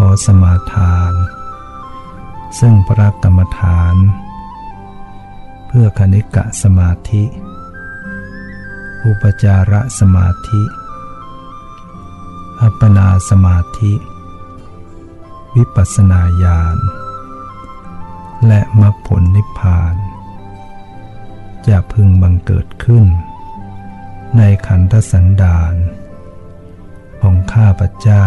ขอสมาทาน ซึ่งพระกรรมฐาน เพื่อคณิกะสมาธิ อุปจาระสมาธิ อัปปนาสมาธิ วิปัสสนาญาณ และมรรคผลนิพพาน จะพึงบังเกิดขึ้น ในขันธสันดานของข้าพเจ้า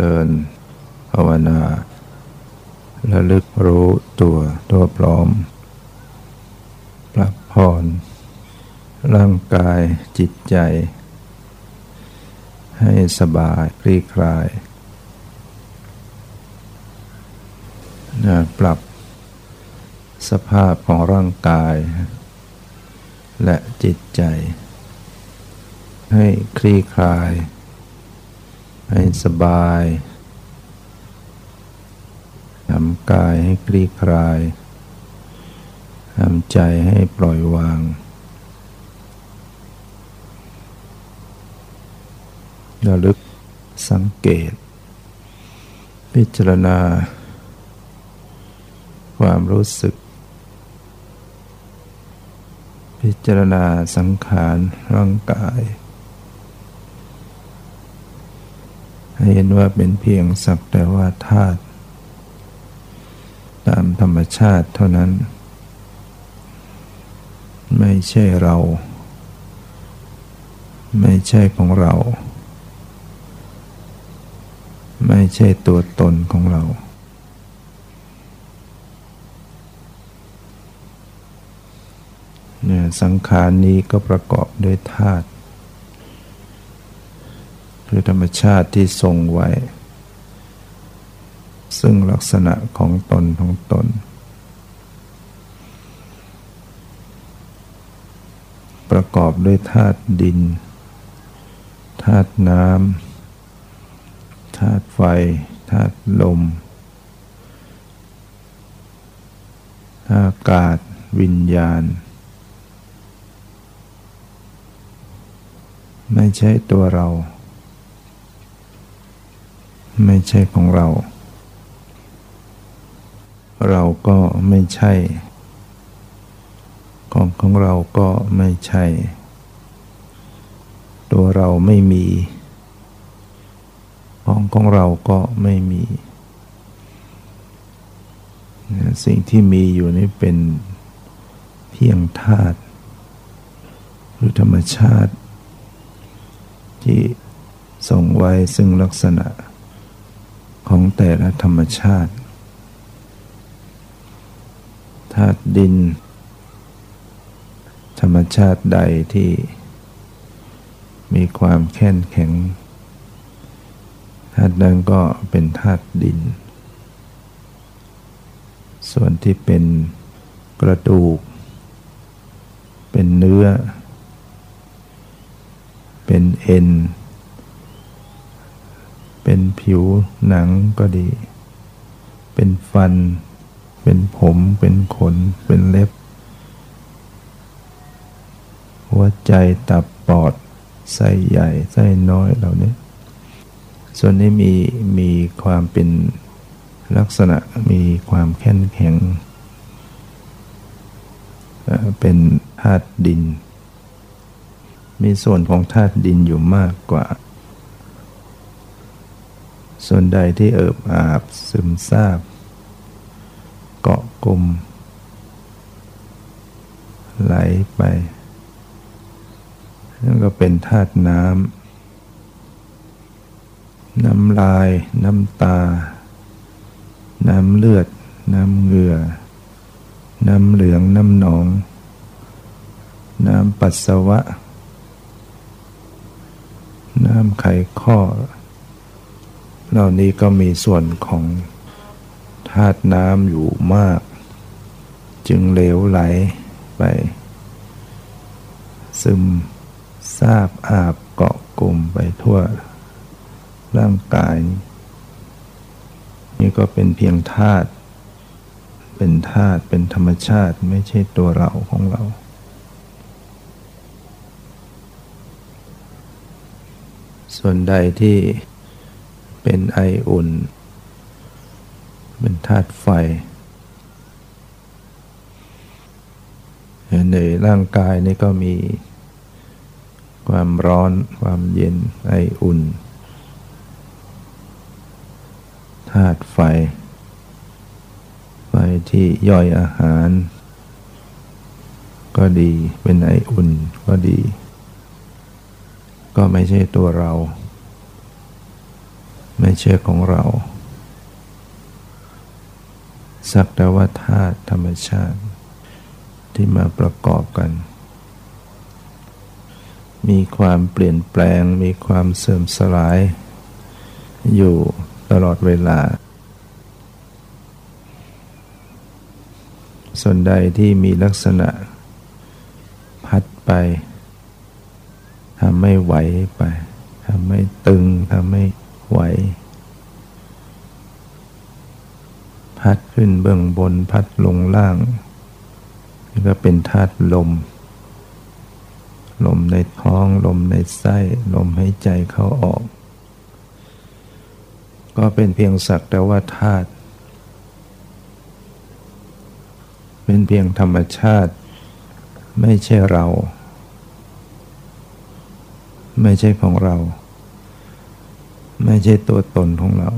ริญ ภาวนาระลึกรู้ตัวตัวพร้อมปรับผ่อน ร่างกายจิตใจ ให้สบายคลี่คลายนะปรับสภาพของร่างกาย และจิตใจ ให้คลี่คลาย ให้สบายทำกายให้คลี่คลายทำใจให้ปล่อยวาง ระลึกสังเกต พิจารณา ความรู้สึก พิจารณาสังขารร่างกาย ให้ เห็นว่าเป็นเพียงสักแต่ว่าธาตุตามธรรมชาติเท่านั้น ไม่ใช่เรา ไม่ใช่ของเรา ไม่ใช่ตัวตนของเรา เนี่ยสังขารนี้ก็ประกอบด้วยธาตุ คือธรรมชาติที่ทรงไว้ ซึ่งลักษณะของตนของตน ประกอบด้วยธาตุดินธาตุน้ำธาตุไฟธาตุลมอากาศ วิญญาณ ไม่ใช่ตัวเรา ไม่ใช่ของเรา เราก็ไม่ใช่ ของของเราก็ไม่ใช่ ตัวเราไม่มี ของของเราก็ไม่มี สิ่งที่มีอยู่นี่เป็นเพียงธาตุหรือธรรมชาติ ที่ส่งไว้ซึ่งลักษณะ ของแต่ละธรรมชาติธาตุดิน ธรรมชาติใดที่มีความแข็งแข็งธาตุนั้นก็เป็นธาตุดิน ส่วนที่เป็นกระดูก เป็นเนื้อ เป็นเอ็น เป็นผิวหนังก็ดี เป็นฟัน เป็นผม เป็นขน เป็นเล็บ หัวใจตับปอดไส้ใหญ่ไส้น้อยเหล่านี้ ส่วนนี้มีมีความเป็นลักษณะมีความแข็งแข็ง เป็นธาตุดิน มีส่วนของธาตุดินอยู่มากกว่า ส่วนใดที่เอิบอาบซึมซาบ เกาะกลุ่มไหลไปนั่นก็เป็นธาตุน้ำ น้ำลาย น้ำตา น้ำเลือด น้ำเหงื่อ น้ำเหลือง น้ำหนอง น้ำปัสสาวะ น้ำไขข้อ เหล่านี้ก็มีส่วนของธาตุน้ำอยู่มาก จึงเหลวไหลไป ซึมทราบอาบเกาะกลุ่มไปทั่วร่างกาย นี่ก็เป็นเพียงธาตุเป็นธาตุเป็นธรรมชาติไม่ใช่ตัวเราของเราส่วนใดที่ เป็นไออุ่น เป็นธาตุไฟในร่างกายนี่ก็มีความร้อน ความเย็น ไออุ่น ธาตุไฟ ไฟที่ย่อยอาหาร ก็ดี เป็นไออุ่นก็ดี ก็ไม่ใช่ตัวเรา ไม่ใช่ของเรา สักแต่ว่าธาตุธรรมชาติ ที่มาประกอบกัน มีความเปลี่ยนแปลง มีความเสื่อมสลาย อยู่ตลอดเวลา ส่วนใดที่มีลักษณะ พัดไปทำไม่ไหวไปทำไม่ตึงทำไม่ ไหว พัดขึ้นเบื้องบนพัดลงล่างนี่ก็เป็นธาตุลม ลมในท้องลมในไส้ ลมหายใจเข้าออก ก็เป็นเพียงสักแต่ว่าธาตุเป็นเพียงธรรมชาติ ไม่ใช่เรา ไม่ใช่ของเรา ไม่ใช่ตัวตนของเรา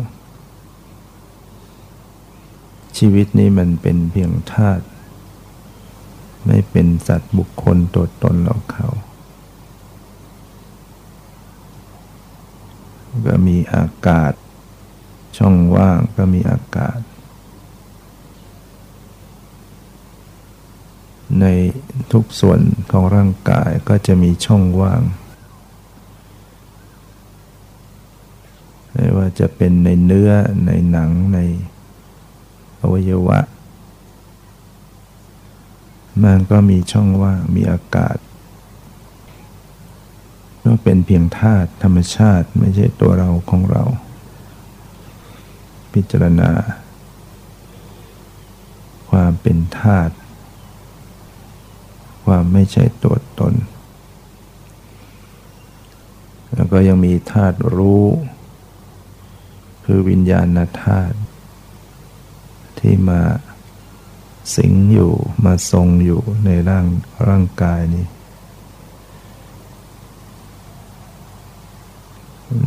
ชีวิตนี้มันเป็นเพียงธาตุไม่เป็นสัตว์บุคคลตัวตนเราเขา ก็มีอากาศ ช่องว่างก็มีอากาศ ในทุกส่วนของร่างกายก็จะมีช่องว่าง ไม่ว่าจะเป็นในเนื้อในหนังในอวัยวะ มันก็มีช่องว่างมีอากาศ ก็เป็นเพียงธาตุธรรมชาติไม่ใช่ตัวเราของเรา พิจารณา ความเป็นธาตุความไม่ใช่ตัวตน แล้วก็ยังมีธาตุรู้ คือวิญญาณธาตุที่มาสิงอยู่มาทรงอยู่ในร่างร่างกายนี้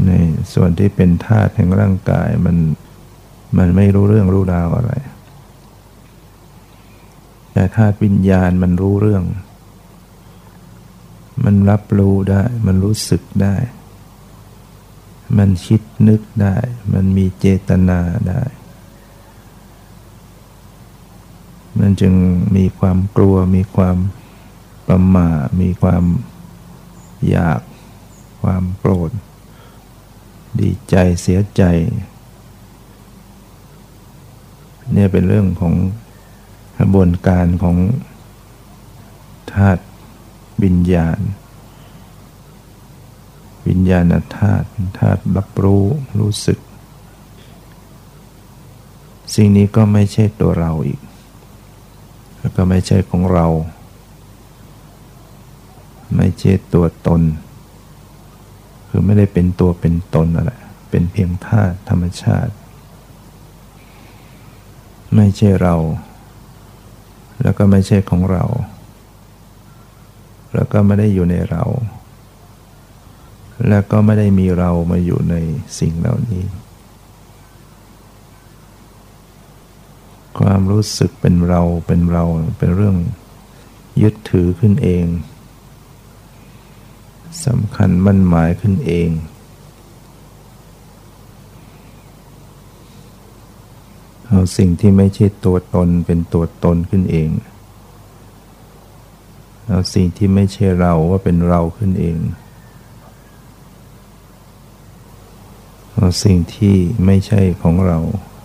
ในส่วนที่เป็นธาตุแห่งร่างกายมันมันไม่รู้เรื่องรู้ราวอะไร แต่ธาตุวิญญาณมันรู้เรื่อง มันรับรู้ได้ มันรู้สึกได้ มันคิดนึกได้ มันมีเจตนาได้ มันจึงมีความกลัว มีความประมามีความอยาก ความโกรธ ดีใจเสียใจ เนี่ยเป็นเรื่องของกระบวนการของธาตุวิญญาณ วิญญาณธาตุธาตุรับรู้รู้สึก สิ่งนี้ก็ไม่ใช่ตัวเราอีก แล้วก็ไม่ใช่ของเรา ไม่ใช่ตัวตน คือไม่ได้เป็นตัวเป็นตนอะไรเป็นเพียงธาตุธรรมชาติ ไม่ใช่เรา แล้วก็ไม่ใช่ของเรา แล้วก็ไม่ได้อยู่ในเรา แล้วก็ไม่ได้มีเรามาอยู่ในสิ่งเหล่านี้ ความรู้สึกเป็นเราเป็นเราเป็นเรื่องยึดถือขึ้นเองสำคัญมั่นหมายขึ้นเอง เอาสิ่งที่ไม่ใช่ตัวตนเป็นตัวตนขึ้นเอง เอาสิ่งที่ไม่ใช่เราว่าเป็นเราขึ้นเอง เอาสิ่งที่ไม่ใช่ของเรา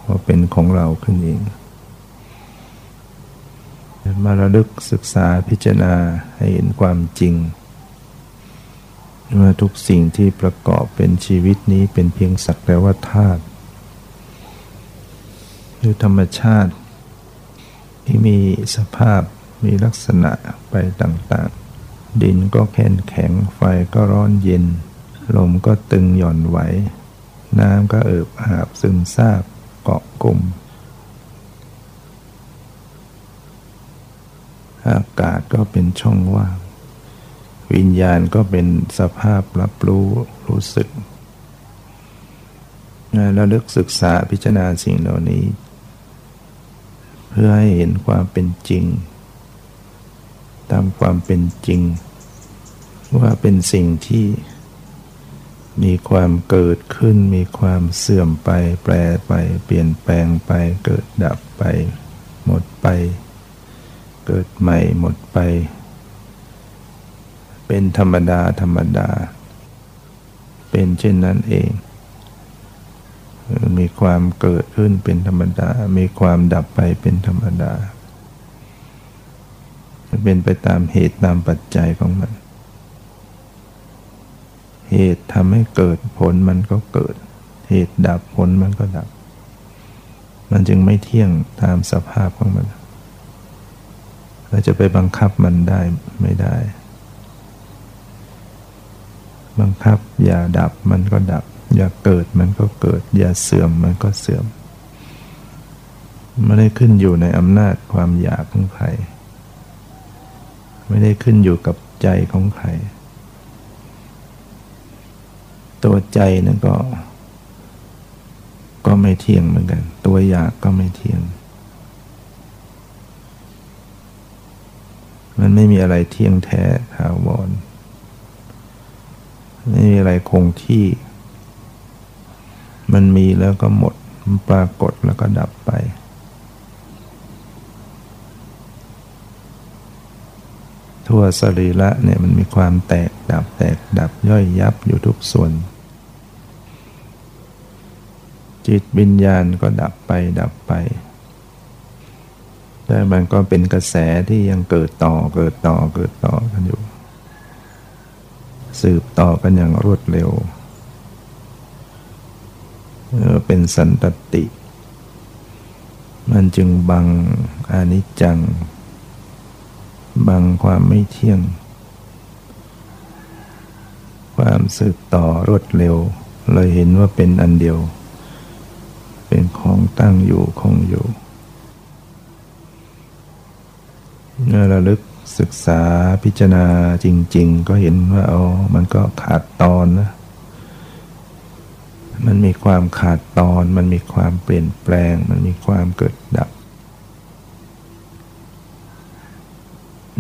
ว่าเป็นของเราขึ้นเอง มาระลึกศึกษาพิจารณาให้เห็นความจริงว่าทุกสิ่งที่ประกอบเป็นชีวิตนี้เป็นเพียงสักแต่ว่าธาตุหรือธรรมชาติ ที่มีสภาพมีลักษณะไปต่างๆ ดินก็แข็งแข็งไฟก็ร้อนเย็น ลมก็ตึงหย่อนไหว น้ำก็เอิบอาบซึมซาบเกาะกลุ่ม อากาศก็เป็นช่องว่าง วิญญาณก็เป็นสภาพรับรู้รู้สึกเราเลือกศึกษาพิจารณาสิ่งเหล่านี้ เพื่อให้เห็นความเป็นจริง ตามความเป็นจริง ว่าเป็นสิ่งที่ มีความเกิดขึ้น มีความเสื่อมไป แปรไป เปลี่ยนแปลงไป เกิดดับไป หมดไป เกิดใหม่หมดไป เป็นธรรมดาธรรมดา เป็นเช่นนั้นเอง มีความเกิดขึ้นเป็นธรรมดา มีความดับไปเป็นธรรมดา เป็นไปตามเหตุตามปัจจัยของมัน เหตุทำให้เกิดผลมันก็เกิด เหตุดับผลมันก็ดับ มันจึงไม่เที่ยงตามสภาพของมัน เราจะไปบังคับมันได้ไม่ได้ บังคับอย่าดับมันก็ดับ อย่าเกิดมันก็เกิด อย่าเสื่อมมันก็เสื่อมไม่ได้ขึ้นอยู่ในอำนาจความอยากของใคร ไม่ได้ขึ้นอยู่กับใจของใคร ตัวใจนั่นก็ ก็ไม่เที่ยงเหมือนกัน ตัวอยากก็ไม่เที่ยง มันไม่มีอะไรเที่ยงแท้ถาวรไม่มีอะไรคงที่ มันมีแล้วก็หมดปรากฏแล้วก็ดับไปทั่วสรีระเนี่ยมันมีความแตกดับแตกดับย่อยยับอยู่ทุกส่วน จิตวิญญาณก็ดับไปดับไปแต่มันก็เป็นกระแสที่ยังเกิดต่อเกิดต่อเกิดต่อกันอยู่ สืบต่อกันอย่างรวดเร็ว เป็นสันตติ มันจึงบังอนิจจัง บังความไม่เที่ยง ความสืบต่อรวดเร็ว เลยเห็นว่าเป็นอันเดียว เป็นของตั้งอยู่คงอยู่ เมื่อระลึกศึกษาพิจารณาจริง ๆ ก็เห็นว่าอ๋อมันก็ขาดตอนนะ มันมีความขาดตอน มันมีความเปลี่ยนแปลง มันมีความเกิดดับ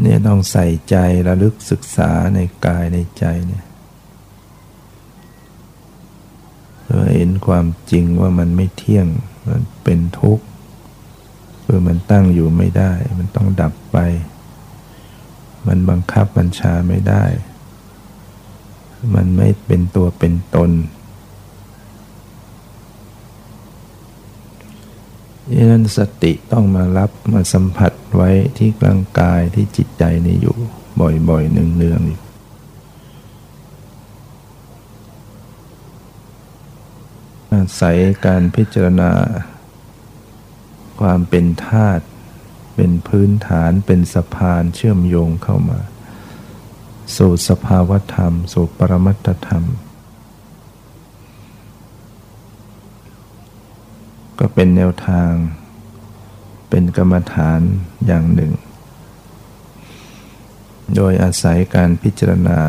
เนี่ยต้องใส่ใจระลึกศึกษาในกายในใจเนี่ย เพื่อเห็นความจริงว่ามันไม่เที่ยง มันเป็นทุกข์เพื่อมันตั้งอยู่ไม่ได้ มันต้องดับไป มันบังคับบัญชาไม่ได้ มันไม่เป็นตัวเป็นตนดังนั้นสติต้องมารับมาสัมผัสไว้ที่กลางกายที่จิตใจนี่อยู่ บ่อยๆเนืองๆอยู่ อาศัยการพิจารณา ความเป็นธาตุเป็นพื้นฐานเป็นสะพานเชื่อมโยงเข้ามา สู่สภาวธรรม สู่ปรมัตธรรม ก็เป็นแนวทาง เป็นกรรมฐานอย่างหนึ่ง โดยอาศัยการพิจารณา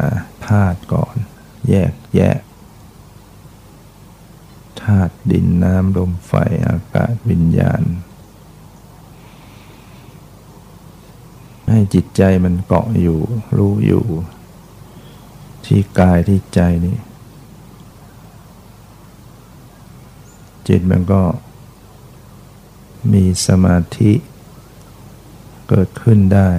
ธาตุก่อน แยกแยะ ธาตุดินน้ำลมไฟอากาศวิญญาณ ให้จิตใจมันเกาะอยู่ รู้อยู่ ที่กายที่ใจนี่จิตมันก็มีสมาธิเกิดขึ้นได้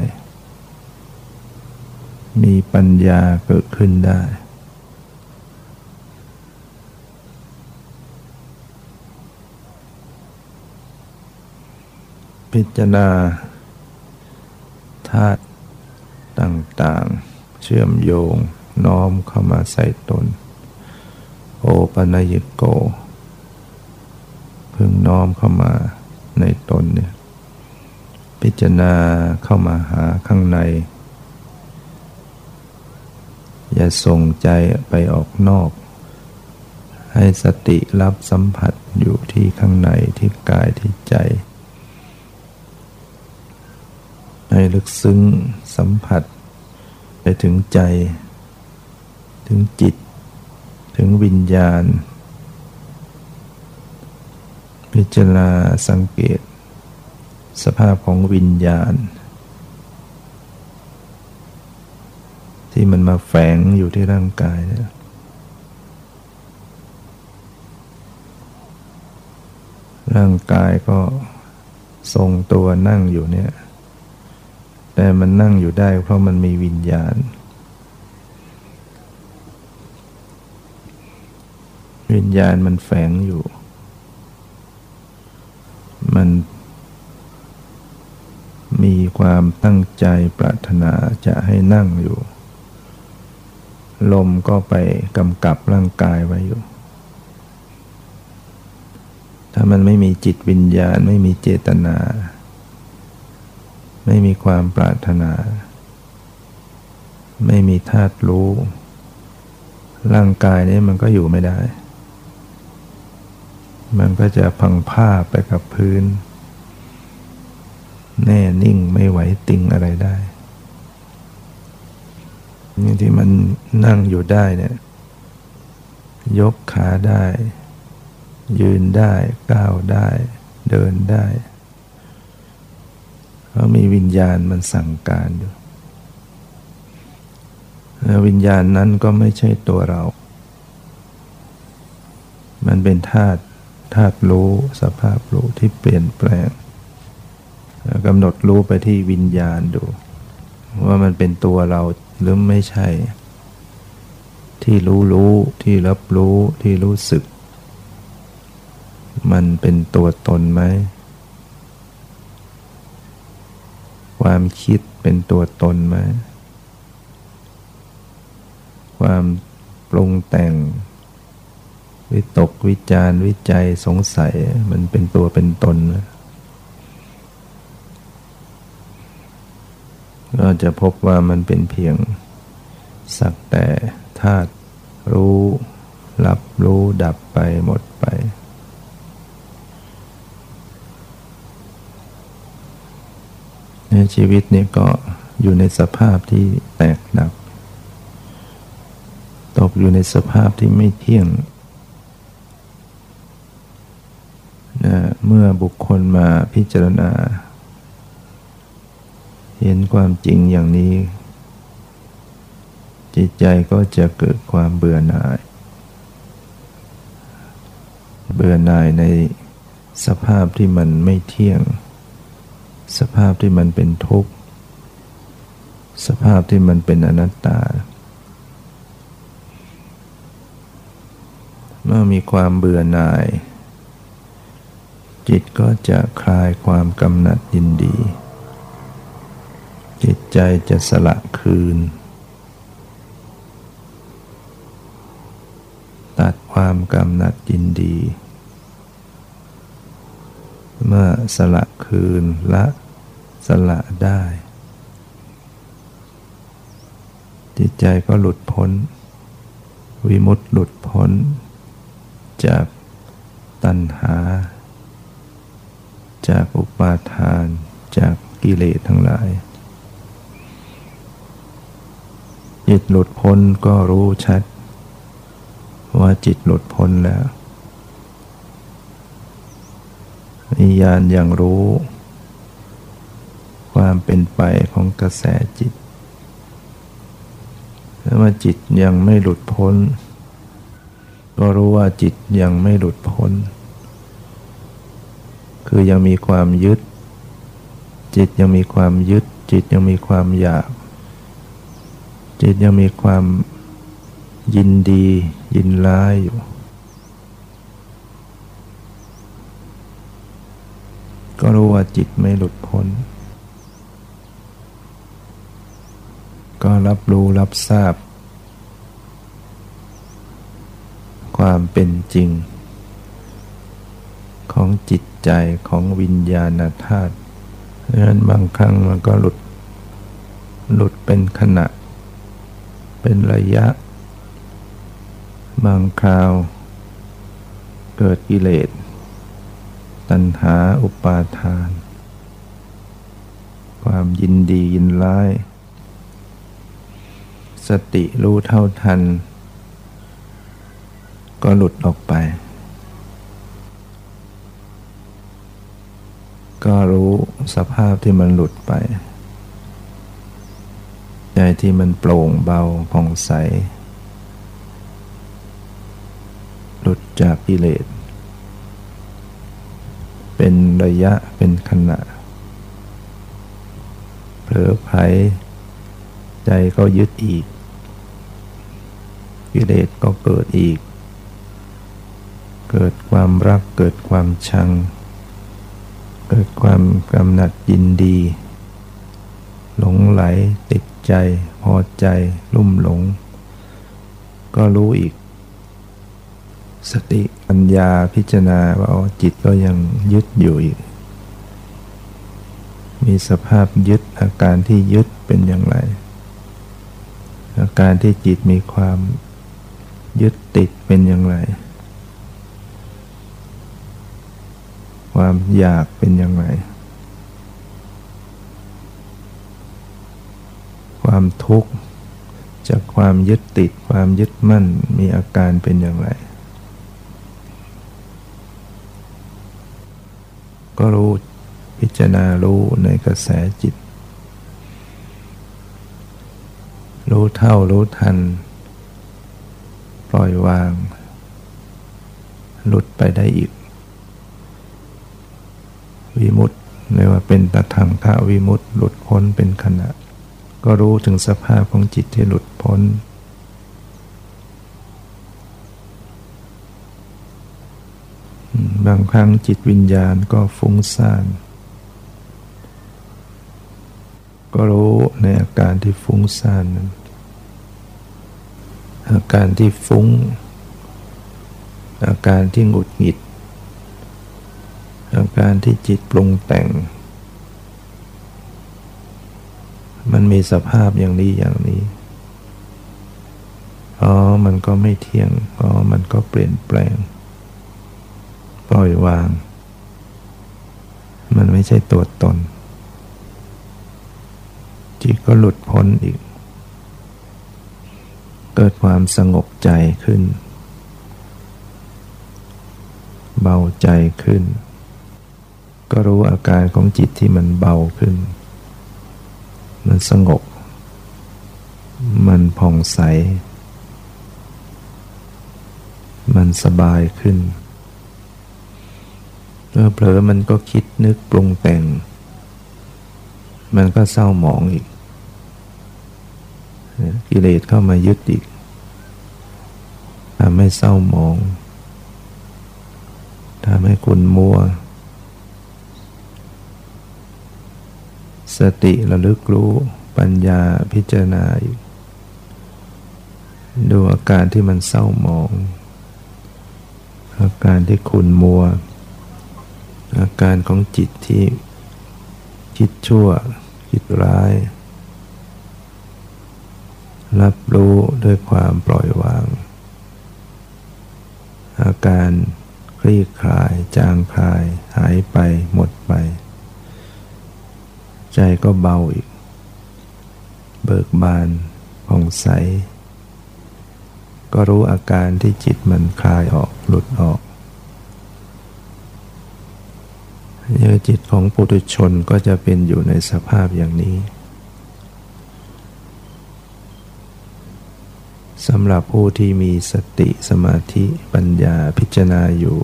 มีปัญญาเกิดขึ้นได้ พิจารณาธาตุต่างๆ เชื่อมโยงน้อมเข้ามาใส่ตน โอปัญญโก พึงน้อมเข้ามาในตนเนี่ยพิจารณาเข้ามาหาข้างใน อย่าส่งใจไปออกนอก ให้สติรับสัมผัสอยู่ที่ข้างในที่กายที่ใจ ให้ลึกซึ้งสัมผัส ไปถึงใจ ถึงจิต ถึงวิญญาณ พิจารณาสังเกต สภาพของวิญญาณ ที่มันมาแฝงอยู่ที่ร่างกายเนี่ยร่างกายก็ทรงตัวนั่งอยู่เนี่ย แต่มันนั่งอยู่ได้เพราะมันมีวิญญาณ วิญญาณมันแฝงอยู่ มันมีความตั้งใจปรารถนาจะให้นั่งอยู่ ลมก็ไปกำกับร่างกายไว้อยู่ ถ้ามันไม่มีจิตวิญญาณไม่มีเจตนา ไม่มีความปรารถนา ไม่มีธาตุรู้ ร่างกายนี้มันก็อยู่ไม่ได้ มันก็จะพังผ้าไปกับพื้น แน่นิ่งไม่ไหวติงอะไรได้นี่ที่มันนั่งอยู่ได้เนี่ยยกขาได้ ยืนได้ ก้าวได้ เดินได้ เพราะมีวิญญาณมันสั่งการอยู่แล้ววิญญาณนั้นก็ไม่ใช่ตัวเรา มันเป็นธาตุธาตุรู้สภาพรู้ที่เปลี่ยนแปลงกำหนดรู้ไปที่วิญญาณดู ว่ามันเป็นตัวเราหรือไม่ใช่ ที่รู้รู้ที่รับรู้ที่รู้สึก มันเป็นตัวตนไหม ความคิดเป็นตัวตนไหมความปรุงแต่ง วิตกวิจารวิจัยสงสัยมันเป็นตัวเป็นตนก็จะพบว่ามันเป็นเพียง สักแต่ธาตุรู้ รับรู้ดับไปหมดไป ใน ชีวิตนี้ก็อยู่ในสภาพที่แตกดับ ตกอยู่ในสภาพที่ไม่เที่ยงนะเมื่อบุคคลมาพิจารณา เห็นความจริงอย่างนี้ จิตใจก็จะเกิดความเบื่อหน่าย เบื่อหน่ายในสภาพที่มันไม่เที่ยง สภาพที่มันเป็นทุกข์ สภาพที่มันเป็นอนัตตา เมื่อมีความเบื่อหน่าย จิตก็จะคลายความกำหนัดยินดี จิตใจจะสละคืน ตัดความกำหนัดยินดีเมื่อสละคืนละ สละได้ จิตใจก็หลุดพ้น วิมุตติหลุดพ้น จากตัณหา จากอุปาทาน จากกิเลสทั้งหลาย จิตหลุดพ้นก็รู้ชัด ว่าจิตหลุดพ้นแล้วนิยานอย่างรู้ ความเป็นไปของกระแสจิตถ้าว่าจิตยังไม่หลุดพ้น ก็รู้ว่าจิตยังไม่หลุดพ้น คือยังมีความยึด จิตยังมีความยึด จิตยังมีความอยาก จิตยังมีความยินดี ยินร้ายอยู่ ก็รู้ว่าจิตไม่หลุดพ้น ก็รับรู้รับทราบ ความเป็นจริง ของจิตใจของวิญญาณธาตุดังนั้นบางครั้งมันก็หลุด หลุดเป็นขณะ เป็นระยะ บางคราว เกิดกิเลส ตัณหาอุปาทาน ความยินดียินร้าย สติรู้เท่าทัน ก็หลุดออกไป ก็รู้สภาพที่มันหลุดไป ใจที่มันโปร่งเบาผ่องใส หลุดจากกิเลส เป็นระยะเป็นขณะเผลอไผ ใจก็ยึดอีก กิเลสก็เกิดอีก เกิดความรักเกิดความชัง เกิดความกำหนัดยินดี หลงไหลติดใจ พอใจลุ่มหลง ก็รู้อีก สติปัญญาพิจารณาว่าจิตก็ยังยึดอยู่อีกมีสภาพยึดอาการที่ยึดเป็นอย่างไร อาการที่จิตมีความยึดติดเป็นอย่างไร ความอยากเป็นอย่างไร ความทุกข์จากความยึดติดความยึดมั่นมีอาการเป็นอย่างไร ก็รู้พิจารณารู้ในกระแสจิต รู้เท่ารู้ทัน ปล่อยวาง หลุดไปได้อีก วิมุตต์เรียกว่าเป็นตะทางทาวิมุตต์หลุดพ้นเป็นขณะ ก็รู้ถึงสภาพของจิตที่หลุดพ้นบางครั้งจิตวิญญาณก็ฟุ้งซ่าน ก็รู้ในอาการที่ฟุ้งซ่านนั้น อาการที่ฟุ้ง อาการที่หงุดหงิด อาการที่จิตปรุงแต่ง มันมีสภาพอย่างนี้อย่างนี้ อ๋อ มันก็ไม่เที่ยง อ๋อ มันก็เปลี่ยนแปลง ปล่อยวาง มันไม่ใช่ตัวตนจิตก็หลุดพ้นอีก เกิดความสงบใจขึ้น เบาใจขึ้น ก็รู้อาการของจิตที่มันเบาขึ้น มันสงบ มันผ่องใส มันสบายขึ้นเมื่อเผลอมันก็คิดนึกปรุงแต่ง มันก็เศร้าหมองอีก กิเลสเข้ามายึดอีกทำให้เศร้าหมองทำให้คุณมัว สติระลึกรู้ปัญญาพิจารณาอยู่ดูอาการที่มันเศร้าหมอง อาการที่ขุนมัว อาการของจิตที่คิดชั่ว คิดร้าย รับรู้ด้วยความปล่อยวาง อาการคลี่คลาย จางคลาย หายไปหมดไป ใจก็เบาอีก เบิกบานผ่องใส ก็รู้อาการที่จิตมันคลายออกหลุดออกเนื้อจิตของปุถุชนก็จะเป็นอยู่ในสภาพอย่างนี้ สำหรับผู้ที่มีสติสมาธิปัญญาพิจารณาอยู่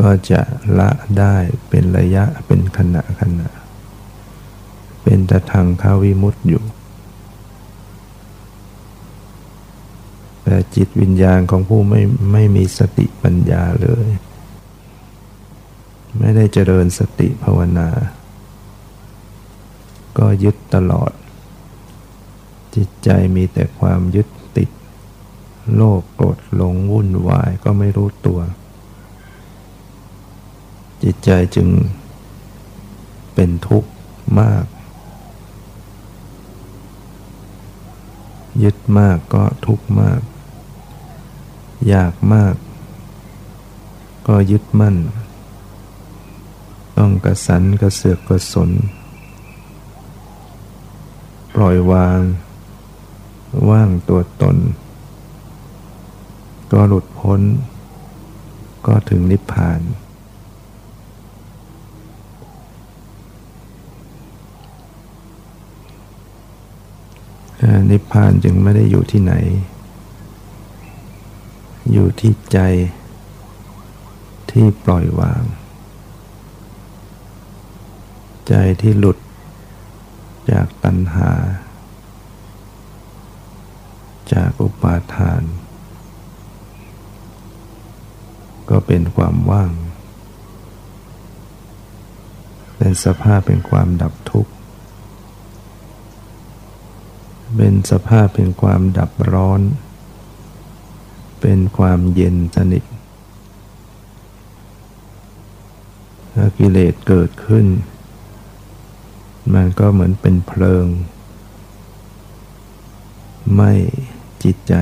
ก็จะละได้เป็นระยะเป็นขณะขณะ เป็นตะทางข้าวิมุตต์อยู่ แต่จิตวิญญาณของผู้ไม่ไม่มีสติปัญญาเลย ไม่ได้เจริญสติภาวนา ก็ยึดตลอด จิตใจมีแต่ความยึดติด โลภโกรธหลงวุ่นวายก็ไม่รู้ตัว จิตใจจึงเป็นทุกข์มาก ยึดมากก็ทุกข์มาก อยากมาก ก็ยึดมั่น ต้องกระสันกระเสือกกระสน ปล่อยวาง ว่างตัวตน ก็หลุดพ้น ก็ถึงนิพพาน นิพพานจึงไม่ได้อยู่ที่ไหน อยู่ที่ใจที่ปล่อยวาง ใจที่หลุดจากตัณหา จากอุปาทาน ก็เป็นความว่าง เป็นสภาพเป็นความดับทุกข์ เป็นสภาพเป็นความดับร้อน เป็นความเย็นสนิทถ้ากิเลสเกิดขึ้น มันก็เหมือนเป็นเพลิง ไม่ จิตใจ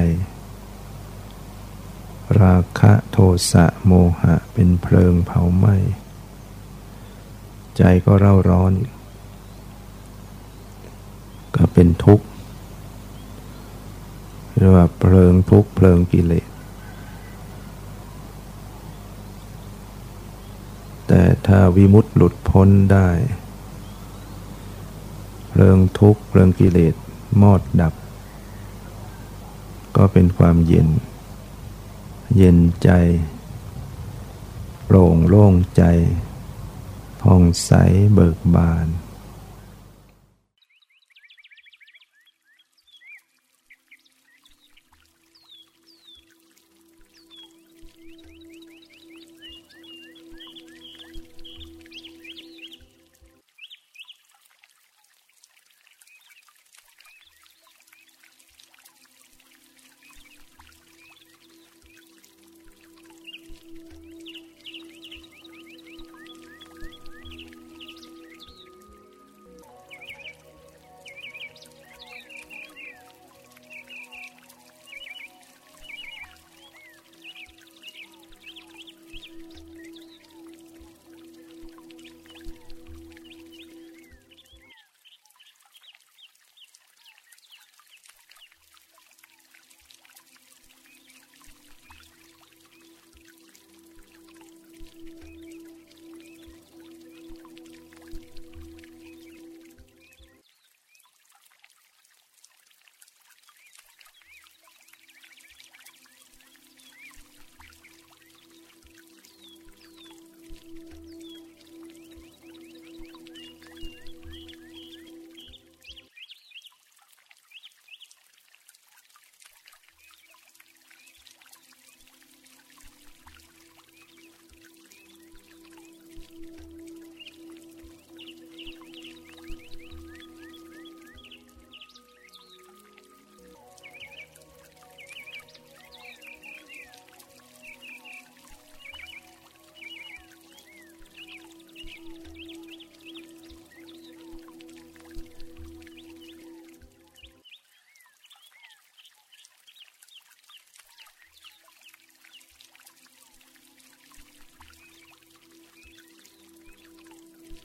ราคะโทสะโมหะเป็นเพลิงเผาไหม้ใจก็เร่าร้อน ก็เป็นทุกข์เรียกว่าเพลิงทุกข์เพลิงกิเลสแต่ถ้าวิมุตต์หลุดพ้นได้ เพลิงทุกข์เพลิงกิเลสมอดดับ ก็เป็นความเย็น เย็นใจ โปร่งโล่งใจผ่องใสเบิกบาน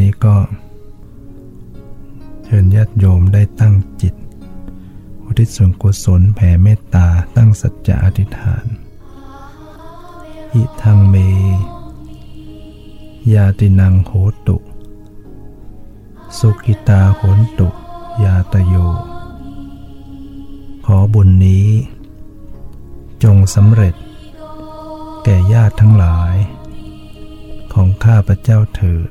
นี้ก็ เชิญญาติโยมได้ตั้งจิต อุทิศส่วนกุศลแผ่เมตตาตั้งสัจจะอธิษฐาน อิทังเม ยาตินังโหตุ สุกิตาโหนตุ ยาตโย ขอบุญนี้ จงสำเร็จ แก่ญาติทั้งหลายของข้าพระเจ้าเถิด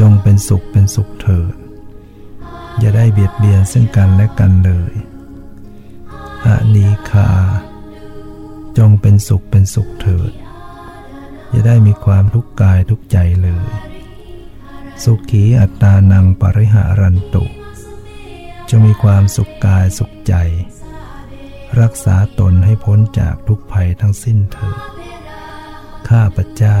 จงเป็นสุขเป็นสุขเถิด อย่าได้เบียดเบียนซึ่งกันและกันเลยอานีคา จงเป็นสุขเป็นสุขเถิด อย่าได้มีความทุกข์กายทุกใจเลย สุขีอัตตานังปริหารันตุ จะมีความสุขกายสุขใจ รักษาตนให้พ้นจากทุกภัยทั้งสิ้นเถิด ข้าพระเจ้า